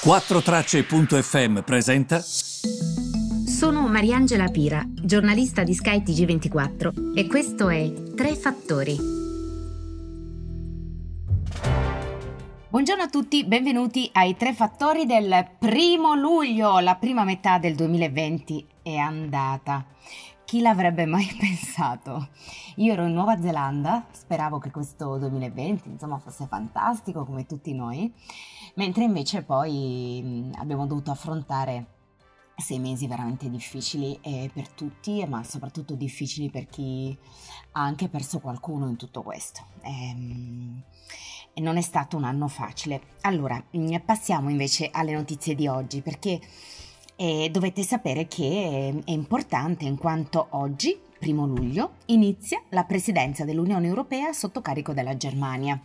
4Tracce.fm presenta. Sono Mariangela Pira, giornalista di Sky TG24 e questo è Tre Fattori. Buongiorno a tutti, benvenuti ai Tre Fattori del primo luglio, la prima metà del 2020 è andata. Chi l'avrebbe mai pensato? Io ero in Nuova Zelanda, speravo che questo 2020 insomma fosse fantastico come tutti noi, mentre invece poi abbiamo dovuto affrontare sei mesi veramente difficili per tutti, ma soprattutto difficili per chi ha anche perso qualcuno in tutto questo. Ehm, non è stato un anno facile. Allora, passiamo invece alle notizie di oggi perché e dovete sapere che è importante in quanto oggi, primo luglio, inizia la presidenza dell'Unione Europea sotto carico della Germania.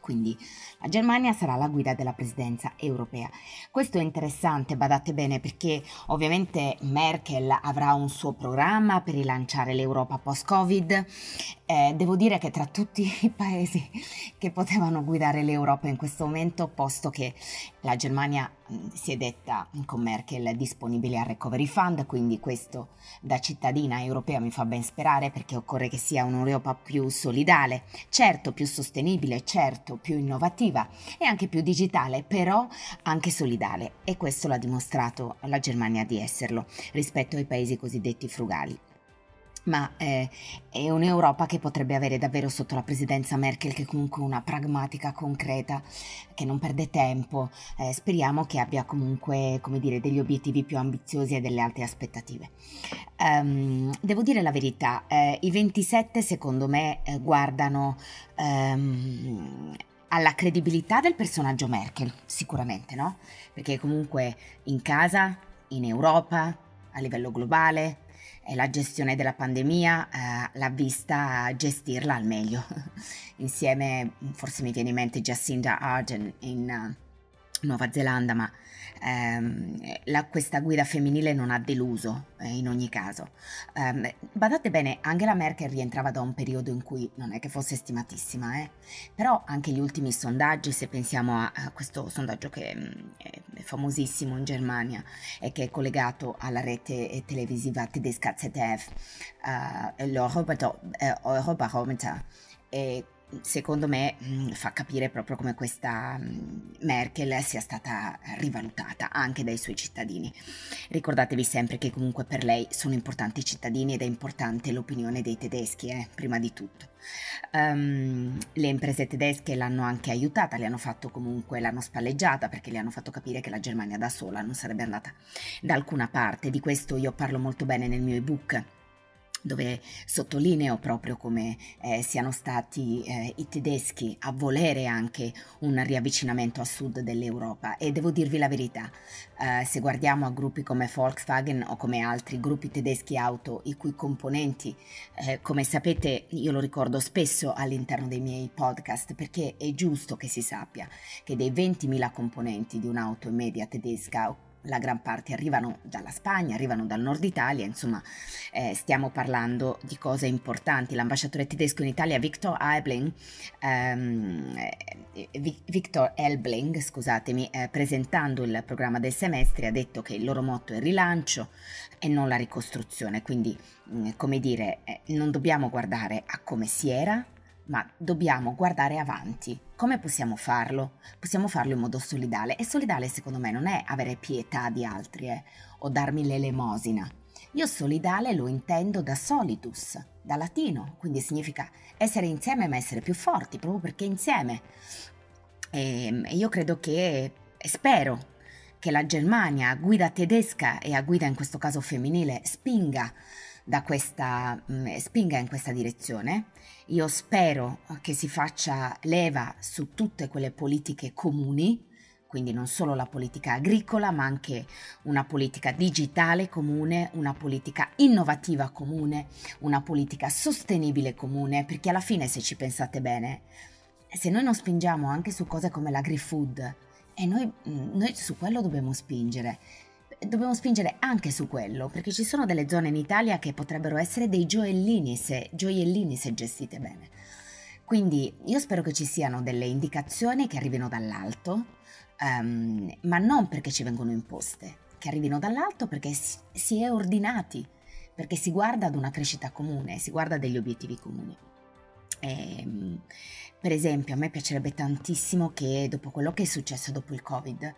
Quindi la Germania sarà la guida della presidenza europea. Questo è interessante, badate bene, perché ovviamente Merkel avrà un suo programma per rilanciare l'Europa post-Covid. Eh, devo dire che tra tutti i paesi che potevano guidare l'Europa in questo momento, posto che la Germania si è detta con Merkel disponibile al recovery fund, quindi questo da cittadina europea mi fa ben sperare perché occorre che sia un'Europa più solidale, certo più sostenibile, certo più innovativa e anche più digitale, però anche solidale. E questo l'ha dimostrato la Germania di esserlo rispetto ai paesi cosiddetti frugali ma eh, è un'Europa che potrebbe avere davvero sotto la presidenza Merkel, che comunque una pragmatica, concreta, che non perde tempo. Eh, speriamo che abbia comunque, dire, degli obiettivi più ambiziosi e delle alte aspettative. Um, devo dire la verità, eh, i 27 secondo me eh, guardano... Um, alla credibilità del personaggio Merkel, sicuramente, no? Perché comunque in casa, in Europa, a livello globale, la gestione della pandemia eh, l'ha vista gestirla al meglio. Insieme, forse mi viene in mente Jacinda Ardern in uh, Nuova Zelanda, ma ehm, la, questa guida femminile non ha deluso eh, in ogni caso. Um, badate bene, Angela Merkel rientrava da un periodo in cui non è che fosse stimatissima, eh? però anche gli ultimi sondaggi, se pensiamo a, a questo sondaggio che mh, mm, famosissimo in Germania e che è collegato alla rete televisiva tedesca ZDF, uh, l'Eurobarometer, e secondo me mm, fa capire proprio come questa mm, Merkel sia stata rivalutata anche dai suoi cittadini. Ricordatevi sempre che comunque per lei sono importanti i cittadini ed è importante l'opinione dei tedeschi, eh, prima di tutto. Um, le imprese tedesche l'hanno anche aiutata, le hanno fatto comunque, l'hanno spalleggiata perché le hanno fatto capire che la Germania da sola non sarebbe andata da alcuna parte. Di questo io parlo molto bene nel mio ebook dove sottolineo proprio come eh, siano stati eh, i tedeschi a volere anche un riavvicinamento a sud dell'Europa. E devo dirvi la verità, eh, se guardiamo a gruppi come Volkswagen o come altri gruppi tedeschi auto i cui componenti, eh, come sapete io lo ricordo spesso all'interno dei miei podcast perché è giusto che si sappia che dei 20.000 componenti di un'auto media tedesca la gran parte arrivano dalla Spagna, arrivano dal nord Italia, insomma eh, stiamo parlando di cose importanti. L'ambasciatore tedesco in Italia Victor Elbling, ehm, eh, Victor Elbling scusatemi, eh, presentando il programma del semestre ha detto che il loro motto è il rilancio e non la ricostruzione, quindi mh, mm, come dire eh, non dobbiamo guardare a come si era, ma dobbiamo guardare avanti. Come possiamo farlo? Possiamo farlo in modo solidale e solidale secondo me non è avere pietà di altri eh, o darmi l'elemosina. Io solidale lo intendo da solitus, da latino, quindi significa essere insieme ma essere più forti, proprio perché insieme. E io credo che, e spero che la Germania a guida tedesca e a guida in questo caso femminile spinga da questa mh, spinga in questa direzione. Io spero che si faccia leva su tutte quelle politiche comuni, quindi non solo la politica agricola, ma anche una politica digitale comune, una politica innovativa comune, una politica sostenibile comune, perché alla fine se ci pensate bene, se noi non spingiamo anche su cose come l'agri-food, e noi, noi su quello dobbiamo spingere, dobbiamo spingere anche su quello, perché ci sono delle zone in Italia che potrebbero essere dei gioiellini se, gioiellini se gestite bene. Quindi io spero che ci siano delle indicazioni che arrivino dall'alto, um, ma non perché ci vengono imposte, che arrivino dall'alto perché si, si è ordinati, perché si guarda ad una crescita comune, si guarda a degli obiettivi comuni. E, ehm, per esempio, a me piacerebbe tantissimo che dopo quello che è successo dopo il Covid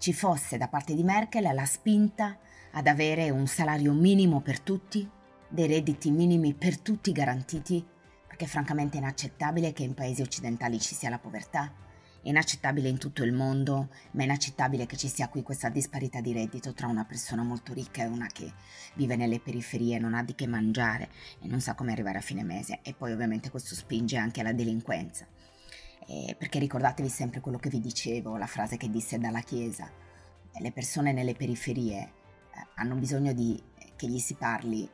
ci fosse da parte di Merkel la spinta ad avere un salario minimo per tutti, dei redditi minimi per tutti garantiti, perché francamente è inaccettabile che in paesi occidentali ci sia la povertà, è inaccettabile in tutto il mondo, ma è inaccettabile che ci sia qui questa disparità di reddito tra una persona molto ricca e una che vive nelle periferie, non ha di che mangiare e non sa come arrivare a fine mese. E poi ovviamente questo spinge anche alla delinquenza eh, perché ricordatevi sempre quello che vi dicevo, la frase che disse dalla Chiesa, le persone nelle periferie eh, hanno bisogno di, che gli si parli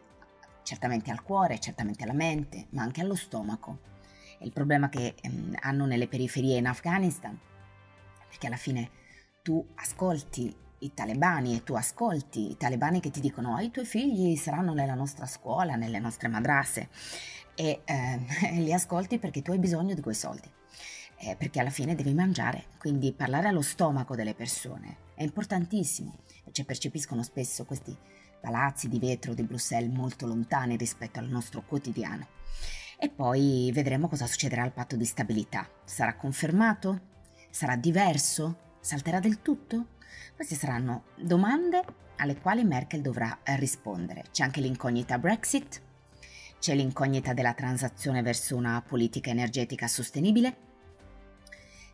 certamente al cuore, certamente alla mente, ma anche allo stomaco. E il problema che ehm, hanno nelle periferie in Afghanistan, perché alla fine tu ascolti i talebani e tu ascolti i talebani che ti dicono oh, i tuoi figli saranno nella nostra scuola, nelle nostre madrasse. E eh, li ascolti perché tu hai bisogno di quei soldi eh, perché alla fine devi mangiare, quindi parlare allo stomaco delle persone è importantissimo, cioè percepiscono spesso questi palazzi di vetro di Bruxelles molto lontani rispetto al nostro quotidiano. E poi vedremo cosa succederà al patto di stabilità. Sarà confermato? Sarà diverso? Salterà del tutto? Queste saranno domande alle quali Merkel dovrà rispondere. C'è anche l'incognita Brexit, c'è l'incognita della transazione verso una politica energetica sostenibile,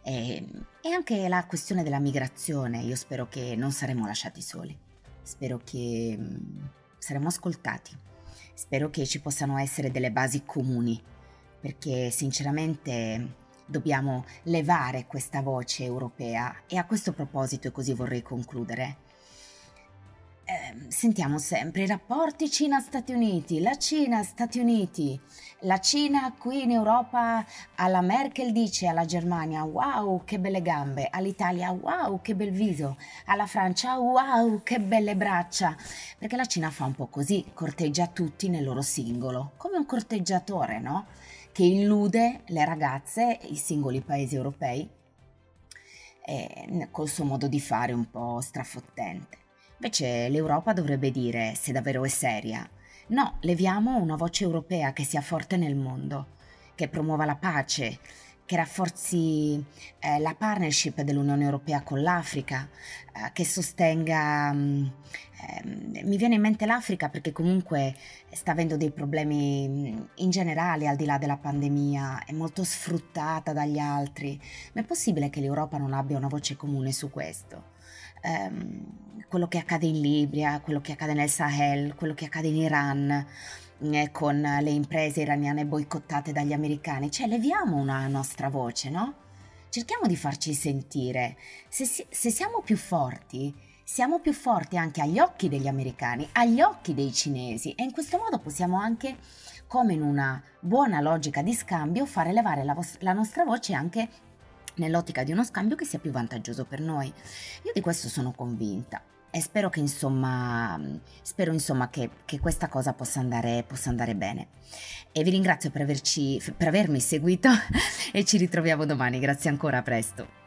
e, ehm, e anche la questione della migrazione, io spero che non saremo lasciati soli, spero che mh, saremo ascoltati, spero che ci possano essere delle basi comuni, perché sinceramente dobbiamo levare questa voce europea. E a questo proposito, e così vorrei concludere, eh, sentiamo sempre i rapporti Cina-Stati Uniti, la Cina-Stati Uniti, la Cina qui in Europa alla Merkel dice alla Germania wow che belle gambe, all'Italia wow che bel viso, alla Francia wow che belle braccia, perché la Cina fa un po' così, corteggia tutti nel loro singolo, come un corteggiatore, no? Che illude le ragazze, i singoli paesi europei, eh, col suo modo di fare un po' strafottente. Invece l'Europa dovrebbe dire, se davvero è seria, no, leviamo una voce europea che sia forte nel mondo, che promuova la pace, che rafforzi eh, la partnership dell'Unione Europea con l'Africa, eh, che sostenga... eh, mi viene in mente l'Africa perché comunque sta avendo dei problemi mm, in generale al di là della pandemia, è molto sfruttata dagli altri, ma è possibile che l'Europa non abbia una voce comune su questo? ehm, quello che accade in Libia, quello che accade nel Sahel, quello che accade in Iran con le imprese iraniane boicottate dagli americani, cioè leviamo una nostra voce, no? Cerchiamo di farci sentire. Se, se siamo più forti, siamo più forti anche agli occhi degli americani, agli occhi dei cinesi e in questo modo possiamo anche, come in una buona logica di scambio, fare levare la, vos- la nostra voce anche nell'ottica di uno scambio che sia più vantaggioso per noi. Io di questo sono convinta e spero che insomma, spero, insomma che, che, questa cosa possa andare, possa andare bene. E vi ringrazio per, averci, per avermi seguito e ci ritroviamo domani. Grazie ancora, a presto.